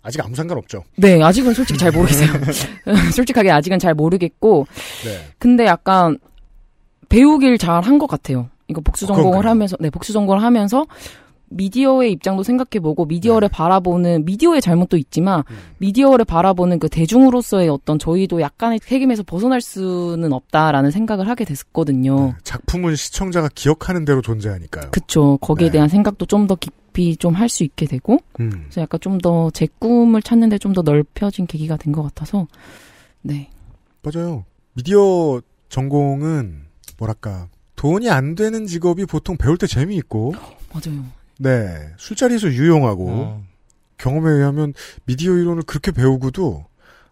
아직 아무 상관 없죠. 네, 아직은 솔직히 잘 모르겠어요. 솔직하게 아직은 잘 모르겠고, 네. 근데 약간 배우길 잘 한 것 같아요. 이거 복수 전공을 그런가요? 하면서, 네, 복수 전공을 하면서 미디어의 입장도 생각해보고 미디어를 바라보는 미디어의 잘못도 있지만 음. 미디어를 바라보는 그 대중으로서의 어떤 저희도 약간의 책임에서 벗어날 수는 없다라는 생각을 하게 됐거든요. 네, 작품은 시청자가 기억하는 대로 존재하니까요. 그쵸. 거기에 네. 대한 생각도 좀 더 깊 이좀할 수 있게 되고 음. 그래서 약간 좀 더 제 꿈을 찾는데 좀 더 넓혀진 계기가 된 것 같아서 네. 맞아요. 미디어 전공은 뭐랄까 돈이 안 되는 직업이 보통 배울 때 재미있고 맞아요. 네 술자리에서 유용하고 어, 경험에 의하면 미디어 이론을 그렇게 배우고도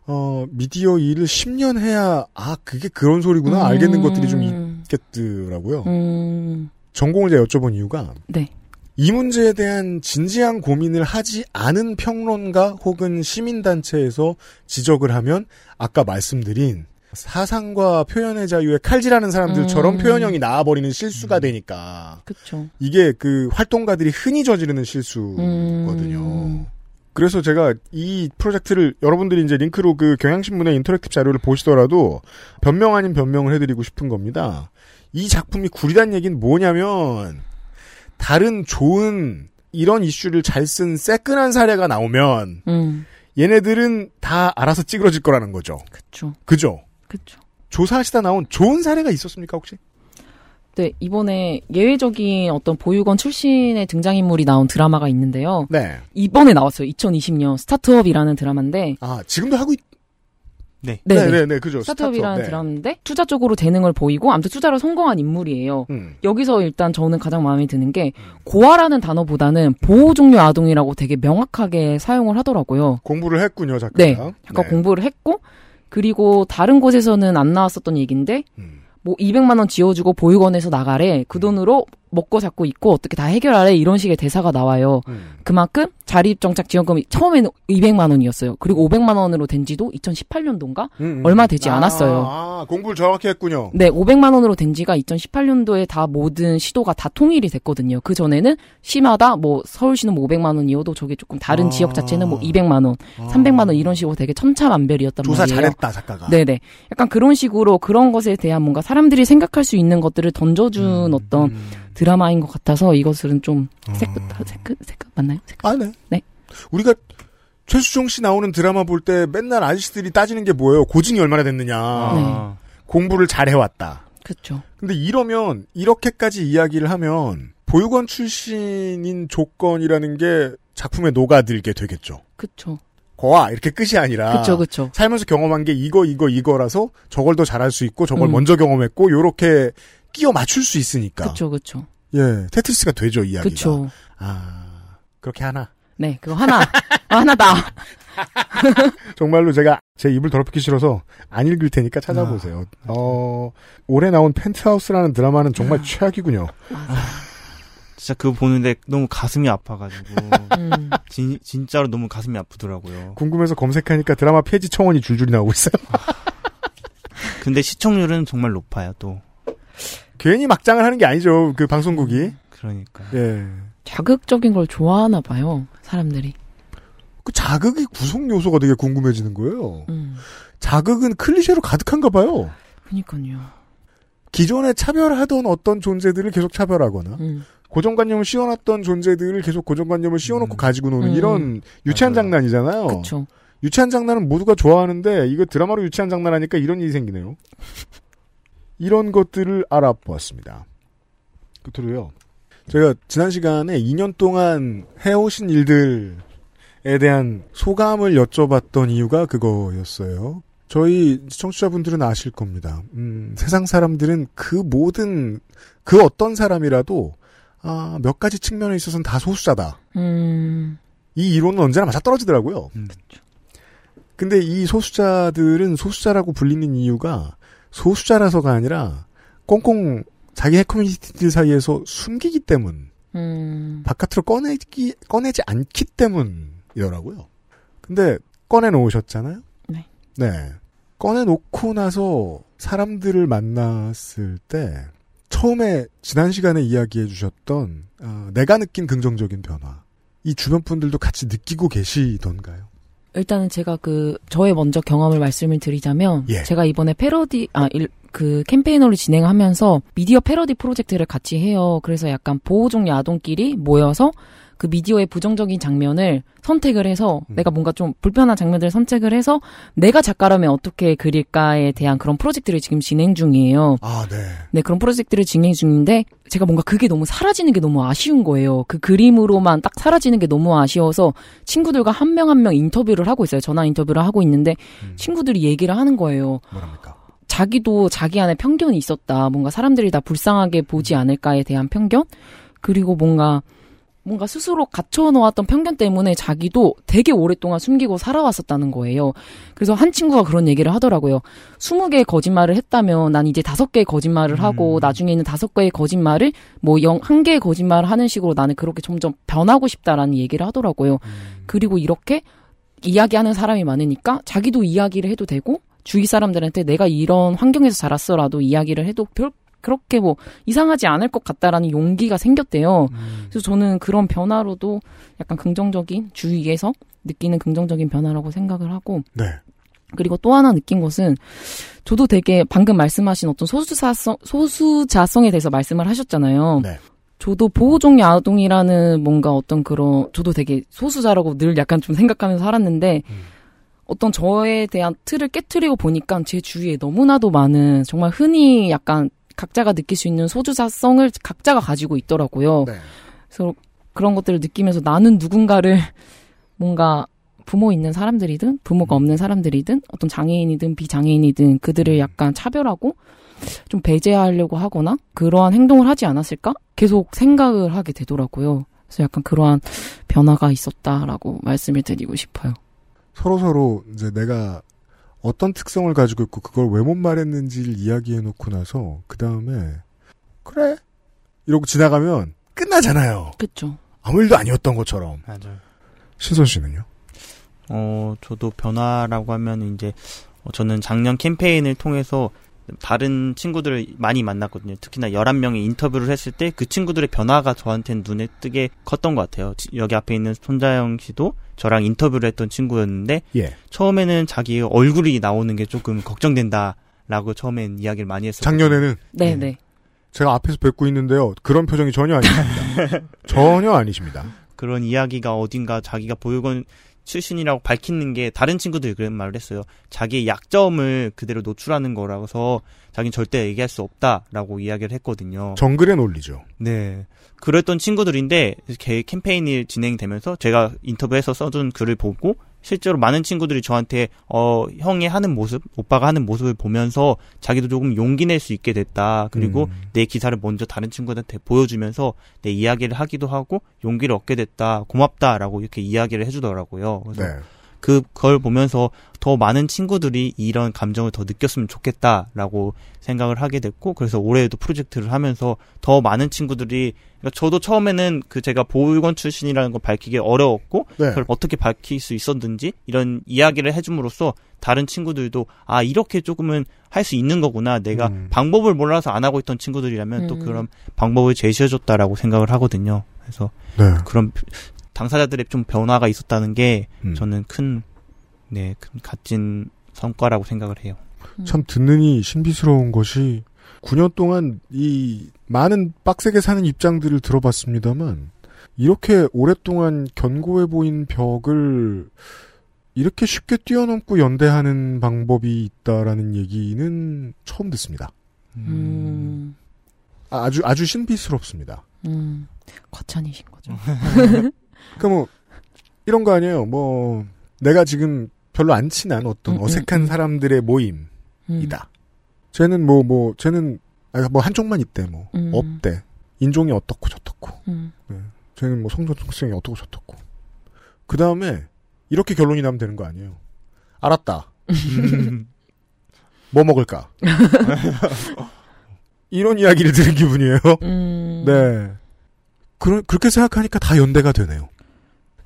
어 미디어 일을 10년 해야 아 그게 그런 소리구나 알겠는 것들이 좀 있겠더라고요. 음, 전공을 제가 여쭤본 이유가 네. 이 문제에 대한 진지한 고민을 하지 않은 평론가 혹은 시민단체에서 지적을 하면 아까 말씀드린 사상과 표현의 자유에 칼질하는 사람들처럼 음. 표현형이 나와버리는 실수가 되니까 그쵸. 이게 그 활동가들이 흔히 저지르는 실수거든요. 음. 그래서 제가 이 프로젝트를 여러분들이 이제 링크로 그 경향신문의 interactive 자료를 보시더라도 변명 아닌 변명을 해드리고 싶은 겁니다. 이 작품이 구리단 얘기는 뭐냐면 다른 좋은 이런 이슈를 잘 쓴 새끈한 사례가 나오면 음, 얘네들은 다 알아서 찌그러질 거라는 거죠. 그쵸. 그죠? 그쵸. 조사하시다 나온 좋은 사례가 있었습니까 혹시? 네, 이번에 예외적인 어떤 보육원 출신의 등장인물이 나온 드라마가 있는데요. 네. 이번에 나왔어요. 2020년 스타트업이라는 드라마인데, 아 지금도 하고 있. 네. 네, 네. 네, 네, 그죠. 스타트업이라는 스타트업, 네. 드라마인데, 투자 쪽으로 재능을 보이고, 아무튼 투자를 성공한 인물이에요. 음. 여기서 일단 저는 가장 마음에 드는 게, 고아라는 단어보다는 보호종료 아동이라고 되게 명확하게 사용을 하더라고요. 공부를 했군요 작가가. 네. 약간 공부를 했고, 그리고 다른 곳에서는 안 나왔었던 얘기인데, 음. 뭐 200만 원 지어주고 보육원에서 나가래. 그 돈으로 먹고 잡고 있고 어떻게 다 해결하래. 이런 식의 대사가 나와요. 음. 그만큼 자립정착 지원금이 처음에는 200만 원이었어요. 그리고 500만 원으로 된 지도 2018년도인가? 음, 음. 얼마 되지 아, 않았어요. 아, 공부를 정확히 했군요. 네, 500만 원으로 된 지가 2018년도에 다 모든 시도가 다 통일이 됐거든요. 그 전에는 시마다 뭐 서울시는 뭐 500만 원이어도 저게 조금 다른 아. 지역 자체는 뭐 200만 원, 300만 원 이런 식으로 되게 천차만별이었단 조사 말이에요. 잘했다 작가가. 네 네. 약간 그런 식으로 그런 것에 대한 뭔가 사람들이 생각할 수 있는 것들을 던져준 음, 어떤 음. 드라마인 것 같아서 이것은 좀 어. 색끝, 색끝, 색끝 맞나요? 색끝. 아, 네. 네. 우리가 최수종 씨 나오는 드라마 볼 때 맨날 아저씨들이 따지는 게 뭐예요? 고증이 얼마나 됐느냐. 아. 공부를 잘 해왔다. 그렇죠. 근데 이러면 이렇게까지 이야기를 하면 보육원 출신인 조건이라는 게 작품에 녹아들게 되겠죠. 그렇죠. 거와 이렇게 끝이 아니라 그렇죠, 그렇죠. 살면서 경험한 게 이거 이거 이거라서 저걸 더 잘할 수 있고 저걸 음. 먼저 경험했고 요렇게 끼워 맞출 수 있으니까. 그렇죠, 그렇죠. 예, 테트리스가 되죠 이야기가. 그렇죠. 아 그렇게 하나. 네, 그거 하나, 아, 하나다. 정말로 제가 제 입을 더럽히기 싫어서 안 읽을 테니까 찾아보세요. 어 올해 나온 펜트하우스라는 드라마는 정말 최악이군요. 진짜 그거 보는데 너무 가슴이 아파가지고 음. 진, 진짜로 너무 가슴이 아프더라고요. 궁금해서 검색하니까 드라마 폐지 청원이 줄줄이 나오고 있어요. 근데 시청률은 정말 높아요 또. 괜히 막장을 하는 게 아니죠. 그 방송국이. 그러니까. 예. 자극적인 걸 좋아하나 봐요, 사람들이. 그 자극이 구성 요소가 되게 궁금해지는 거예요. 음, 자극은 클리셰로 가득한가 봐요. 그니까요. 기존에 차별하던 어떤 존재들을 계속 차별하거나 음, 고정관념을 씌워놨던 존재들을 계속 고정관념을 씌워놓고 가지고 노는 음. 이런 유치한 맞아요. 장난이잖아요. 그쵸. 유치한 장난은 모두가 좋아하는데 이거 드라마로 유치한 장난하니까 이런 일이 생기네요. 이런 것들을 알아보았습니다. 끝으로요. 제가 지난 시간에 2년 동안 해오신 일들에 대한 소감을 여쭤봤던 이유가 그거였어요. 저희 청취자분들은 아실 겁니다. 음, 세상 사람들은 그 모든 그 어떤 사람이라도 아, 몇 가지 측면에 있어서는 다 소수자다. 음, 이 이론은 언제나 맞아 떨어지더라고요. 음. 근데 이 소수자들은 소수자라고 불리는 이유가 소수자라서가 아니라 꽁꽁 자기 핵 커뮤니티들 사이에서 숨기기 때문, 음, 바깥으로 꺼내기, 꺼내지 않기 때문이더라고요. 근데 꺼내놓으셨잖아요? 네. 네. 꺼내놓고 나서 사람들을 만났을 때, 처음에 지난 시간에 이야기해 주셨던, 어, 내가 느낀 긍정적인 변화. 이 주변 분들도 같이 느끼고 계시던가요? 일단은 제가 그 저의 먼저 경험을 말씀을 드리자면 예. 제가 이번에 패러디 아그 캠페인어를 진행하면서 미디어 패러디 프로젝트를 같이 해요. 그래서 약간 보호종 야동끼리 모여서 그 미디어의 부정적인 장면을 선택을 해서 음. 내가 뭔가 좀 불편한 장면들을 선택을 해서 내가 작가라면 어떻게 그릴까에 대한 그런 프로젝트를 지금 진행 중이에요. 아, 네. 네, 그런 프로젝트를 진행 중인데 제가 뭔가 그게 너무 사라지는 게 너무 아쉬운 거예요. 그 그림으로만 딱 사라지는 게 너무 아쉬워서 친구들과 한 명 한명 인터뷰를 하고 있어요. 전화 인터뷰를 하고 있는데 음. 친구들이 얘기를 하는 거예요. 뭐랍니까? 자기도 자기 안에 편견이 있었다. 뭔가 사람들이 다 불쌍하게 보지 않을까에 대한 편견? 그리고 뭔가 뭔가 스스로 갖춰놓았던 편견 때문에 자기도 되게 오랫동안 숨기고 살아왔었다는 거예요. 그래서 한 친구가 그런 얘기를 하더라고요. 20개의 거짓말을 했다면 난 이제 5개의 거짓말을 하고 나중에는 5개의 거짓말을 뭐 0, 1개의 거짓말을 하는 식으로 나는 그렇게 점점 변하고 싶다라는 얘기를 하더라고요. 그리고 이렇게 이야기하는 사람이 많으니까 자기도 이야기를 해도 되고 주위 사람들한테 내가 이런 환경에서 자랐어라도 이야기를 해도 별 그렇게 뭐 이상하지 않을 것 같다라는 용기가 생겼대요. 그래서 저는 그런 변화로도 약간 긍정적인 주위에서 느끼는 긍정적인 변화라고 생각을 하고 네. 그리고 또 하나 느낀 것은 저도 되게 방금 말씀하신 어떤 소수자성 소수자성에 대해서 말씀을 하셨잖아요. 네. 저도 보호종 야동이라는 뭔가 어떤 그런 저도 되게 소수자라고 늘 약간 좀 생각하면서 살았는데 음. 어떤 저에 대한 틀을 깨트리고 보니까 제 주위에 너무나도 많은 정말 흔히 약간 각자가 느낄 수 있는 소주자성을 각자가 가지고 있더라고요. 네. 그래서 그런 것들을 느끼면서 나는 누군가를 뭔가 부모 있는 사람들이든 부모가 없는 사람들이든 어떤 장애인이든 비장애인이든 그들을 약간 차별하고 좀 배제하려고 하거나 그러한 행동을 하지 않았을까? 계속 생각을 하게 되더라고요. 그래서 약간 그러한 변화가 있었다라고 말씀을 드리고 싶어요. 서로 서로 이제 내가 어떤 특성을 가지고 있고 그걸 왜 못 말했는지를 이야기해 놓고 나서 그 다음에 그래 이러고 지나가면 끝나잖아요. 그쵸. 아무 일도 아니었던 것처럼. 맞아요. 신선 씨는요? 어, 저도 변화라고 하면 이제 어, 저는 작년 캠페인을 통해서 다른 친구들을 많이 만났거든요. 특히나 11명이 인터뷰를 했을 때 그 친구들의 변화가 저한테는 눈에 뜨게 컸던 것 같아요. 지- 여기 앞에 있는 손자영 씨도 저랑 인터뷰를 했던 친구였는데 예. 처음에는 자기 얼굴이 나오는 게 조금 걱정된다라고 처음엔 이야기를 많이 했었어요. 작년에는 네, 네. 제가 앞에서 뵙고 있는데요. 그런 표정이 전혀 아니십니다. 전혀 아니십니다. 그런 이야기가 어딘가 자기가 보육원 출신이라고 밝히는 게 다른 친구들이 그런 말을 했어요. 자기의 약점을 그대로 노출하는 거라서 자기는 절대 얘기할 수 없다라고 이야기를 했거든요. 정글의 논리죠. 네. 그랬던 친구들인데 개- 캠페인이 진행되면서 제가 인터뷰에서 써준 글을 보고 실제로 많은 친구들이 저한테 어 형이 하는 모습, 오빠가 하는 모습을 보면서 자기도 조금 용기 낼 수 있게 됐다. 그리고 음. 내 기사를 먼저 다른 친구들한테 보여주면서 내 이야기를 하기도 하고 용기를 얻게 됐다. 고맙다라고 이렇게 이야기를 해주더라고요. 그래서 네. 그 걸 보면서 더 많은 친구들이 이런 감정을 더 느꼈으면 좋겠다라고 생각을 하게 됐고 그래서 올해에도 프로젝트를 하면서 더 많은 친구들이 그러니까 저도 처음에는 그 제가 보육원 출신이라는 걸 밝히기 어려웠고 네. 그걸 어떻게 밝힐 수 있었는지 이런 이야기를 해줌으로써 다른 친구들도 아 이렇게 조금은 할 수 있는 거구나 내가 음. 방법을 몰라서 안 하고 있던 친구들이라면 또 음. 그런 방법을 제시해줬다라고 생각을 하거든요 그래서 네. 그런 당사자들의 좀 변화가 있었다는 게 음. 저는 큰, 네, 큰 값진 성과라고 생각을 해요. 참 듣느니 신비스러운 것이 9년 동안 이 많은 빡세게 사는 입장들을 들어봤습니다만 이렇게 오랫동안 견고해 보인 벽을 이렇게 쉽게 뛰어넘고 연대하는 방법이 있다라는 얘기는 처음 듣습니다. 음, 아, 아주 아주 신비스럽습니다. 음, 과찬이신 거죠. 그러니까 뭐 이런 거 아니에요. 뭐 내가 지금 별로 안 친한 어떤 음, 음, 어색한 음. 사람들의 모임 음, 이다. 쟤는 뭐, 뭐, 쟤는, 아, 뭐, 한쪽만 있대, 뭐. 음. 없대. 인종이 어떻고 저떻고. 음, 쟤는 뭐, 성전통성이 어떻고 저떻고. 그 다음에, 이렇게 결론이 나면 되는 거 아니에요. 알았다. 뭐 먹을까? 이런 이야기를 들은 기분이에요. 음, 네. 그러, 그렇게 생각하니까 다 연대가 되네요.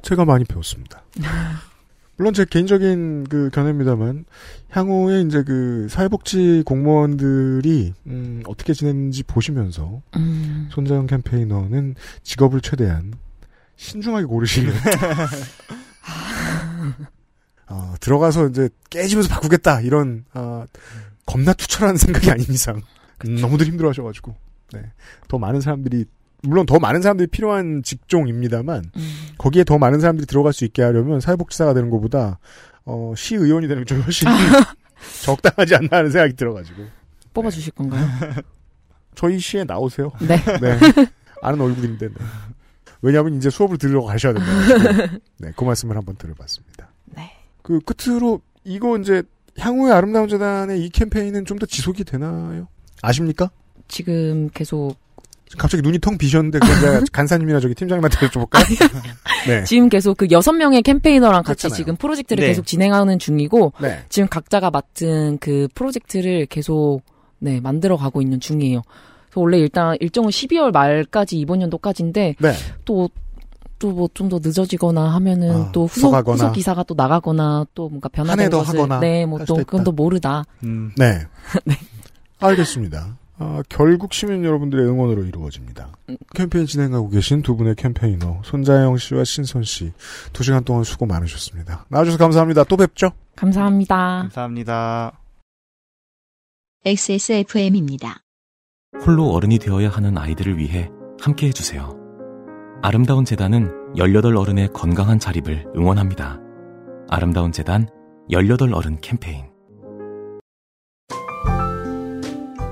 제가 많이 배웠습니다. 물론 제 개인적인 그 견해입니다만 향후에 이제 그 사회복지 공무원들이 음, 어떻게 지냈는지 보시면서 음, 손자영 캠페이너는 직업을 최대한 신중하게 고르시길. 어, 들어가서 이제 깨지면서 바꾸겠다 이런 아, 겁나 투철한 생각이 아닌 이상 음, 너무들 힘들어하셔가지고 네. 더 많은 사람들이 물론 더 많은 사람들이 필요한 직종입니다만 음. 거기에 더 많은 사람들이 들어갈 수 있게 하려면 사회복지사가 되는 것보다 어, 시의원이 되는 게좀 훨씬 적당하지 않나 하는 생각이 들어가지고 뽑아주실 건가요? 저희 시에 나오세요. 네. 네. 아는 얼굴인데. 네. 왜냐하면 이제 수업을 들으러 가셔야 된다. 네, 그 말씀을 한번 들어봤습니다. 네. 그 끝으로 이거 이제 향후의 아름다운 재단의 이 캠페인은 좀 더 지속이 되나요? 아십니까? 지금 계속 갑자기 눈이 텅 비셨는데 제가 간사님이나 저기 팀장님한테 여쭤볼까요? 네. 지금 계속 그 여섯 명의 캠페이너랑 같이 그렇잖아요. 지금 프로젝트를 네. 계속 진행하는 중이고 네. 지금 각자가 맡은 그 프로젝트를 계속 네 만들어 가고 있는 중이에요. 그래서 원래 일단 일정은 12월 말까지 이번 연도까지인데 네. 또또 뭐 좀 더 늦어지거나 하면은 아, 또 후속. 후속 기사가 또 나가거나 또 뭔가 변화된 더 것을 하거나 네뭐 할또 그건. 또 모르다. 음, 네. 알겠습니다. 아, 결국 시민 여러분들의 응원으로 이루어집니다. 캠페인 진행하고 계신 두 분의 캠페이너 손자영 씨와 신선 씨 두 시간 동안 수고 많으셨습니다. 나와주셔서 감사합니다. 또 뵙죠. 감사합니다. 감사합니다. XSFM입니다. 홀로 어른이 되어야 하는 아이들을 위해 함께 해주세요. 아름다운 재단은 18 어른의 건강한 자립을 응원합니다. 아름다운 재단 18 어른 캠페인.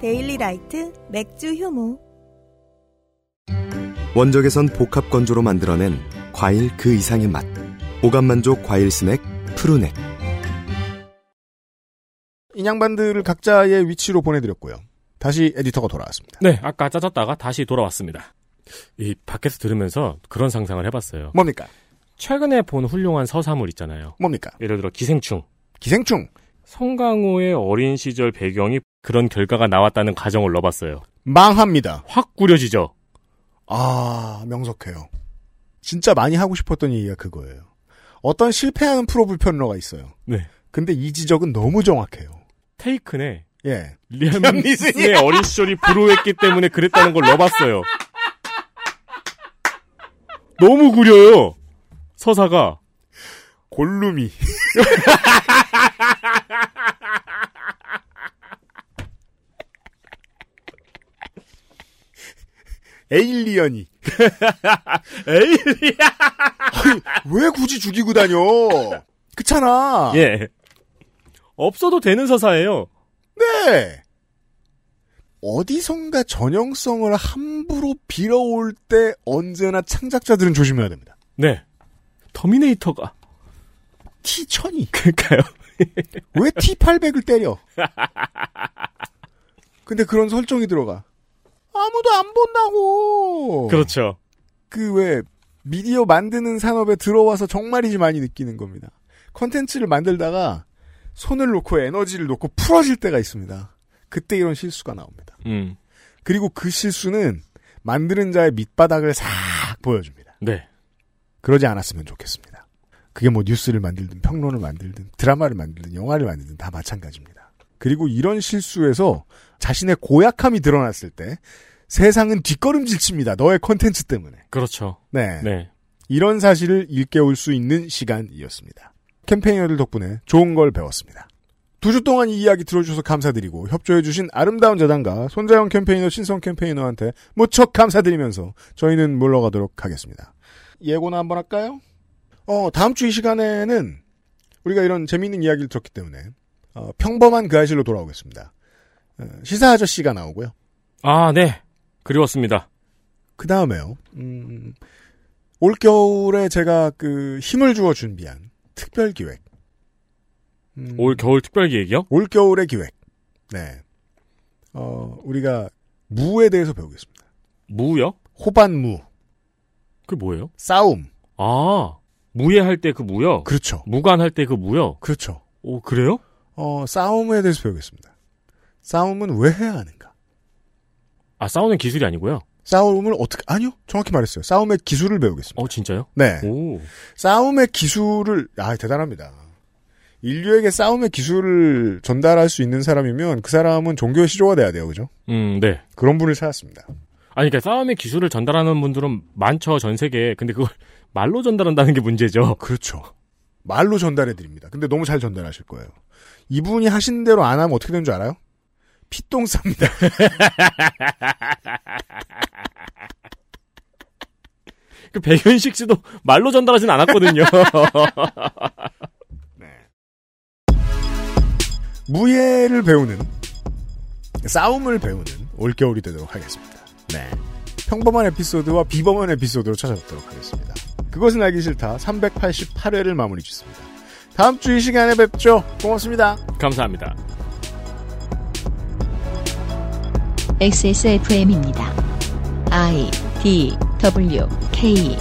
데일리 라이트 맥주 효모. 원적에선 복합 건조로 만들어낸 과일 그 이상의 맛. 오감 만족 과일 스낵 푸르넥. 인양반들을 각자의 위치로 보내드렸고요. 다시 에디터가 돌아왔습니다. 네, 아까 짜졌다가 다시 돌아왔습니다. 이 밖에서 들으면서 그런 상상을 해봤어요. 뭡니까? 최근에 본 훌륭한 서사물 있잖아요. 뭡니까? 예를 들어 기생충. 기생충. 성강호의 어린 시절 배경이 그런 결과가 나왔다는 가정을 넣어봤어요. 망합니다. 확 꾸려지죠. 아, 명석해요. 진짜 많이 하고 싶었던 얘기가 그거예요. 어떤 실패하는 프로 불편러가 있어요. 네. 근데 이 지적은 너무 정확해요. 테이큰에 예. 리암 리암 니슨의 어린 시절이 불우했기 때문에 그랬다는 걸 넣어봤어요. 너무 구려요. 서사가 골룸이 에일리언이 에일리언 왜 굳이 죽이고 다녀? 그렇잖아. 예. 없어도 되는 서사예요. 네. 어디선가 전형성을 함부로 빌어올 때 언제나 창작자들은 조심해야 됩니다. 네. 터미네이터가 T1000이. 그러니까요. 왜 T800을 때려? 근데 그런 설정이 들어가. 아무도 안 본다고. 그렇죠. 그 왜 미디어 만드는 산업에 들어와서 정말이지 많이 느끼는 겁니다. 컨텐츠를 만들다가 손을 놓고 에너지를 놓고 풀어질 때가 있습니다. 그때 이런 실수가 나옵니다. 음. 그리고 그 실수는 만드는 자의 밑바닥을 싹 보여줍니다. 네. 그러지 않았으면 좋겠습니다. 그게 뭐 뉴스를 만들든 평론을 만들든 드라마를 만들든 영화를 만들든 다 마찬가지입니다. 그리고 이런 실수에서 자신의 고약함이 드러났을 때 세상은 뒷걸음질 칩니다. 너의 컨텐츠 때문에. 그렇죠. 네. 네. 이런 사실을 일깨울 수 있는 시간이었습니다. 캠페인어들 덕분에 좋은 걸 배웠습니다. 두 주 동안 이 이야기 들어주셔서 감사드리고 협조해주신 아름다운 재단과 손자영 캠페이너 신성 캠페이너한테 무척 감사드리면서 저희는 물러가도록 하겠습니다. 예고나 한번 할까요? 어, 다음 주 이 시간에는 우리가 이런 재미있는 이야기를 들었기 때문에 어, 평범한 그 아실로 돌아오겠습니다. 어, 시사 아저씨가 나오고요. 아, 네. 그리웠습니다. 그 다음에요. 음, 올 겨울에 제가 그 힘을 주어 준비한 특별 기획. 음, 올 겨울 특별 기획이요? 올 겨울의 기획. 네. 어, 우리가 무에 대해서 배우겠습니다. 무요? 호반무. 그게 뭐예요? 싸움. 아, 무예할 때 그 무요? 그렇죠. 무관할 때 그 무요? 그렇죠. 오, 그래요? 어, 싸움에 대해서 배우겠습니다. 싸움은 왜 해야 하는가? 아, 싸우는 기술이 아니고요? 싸움을 어떻게, 아니요. 정확히 말했어요. 싸움의 기술을 배우겠습니다. 어, 진짜요? 네. 오. 싸움의 기술을, 아, 대단합니다. 인류에게 싸움의 기술을 전달할 수 있는 사람이면 그 사람은 종교의 시조가 돼야 돼요. 그죠? 음, 네. 그런 분을 찾았습니다. 아니, 그러니까 싸움의 기술을 전달하는 분들은 많죠, 전 세계에. 근데 그걸 말로 전달한다는 게 문제죠. 그렇죠. 말로 전달해 드립니다. 근데 너무 잘 전달하실 거예요. 이분이 하신 대로 안 하면 어떻게 되는 줄 알아요? 피똥 쌉니다. 그 백현식 씨도 말로 전달하진 않았거든요. 무예를 배우는 싸움을 배우는 올겨울이 되도록 하겠습니다. 네. 평범한 에피소드와 비범한 에피소드로 찾아뵙도록 하겠습니다. 그것은 알기 싫다 388회를 마무리 짓습니다. 다음 주 이 시간에 뵙죠. 고맙습니다. 감사합니다. XSFM입니다. I D W K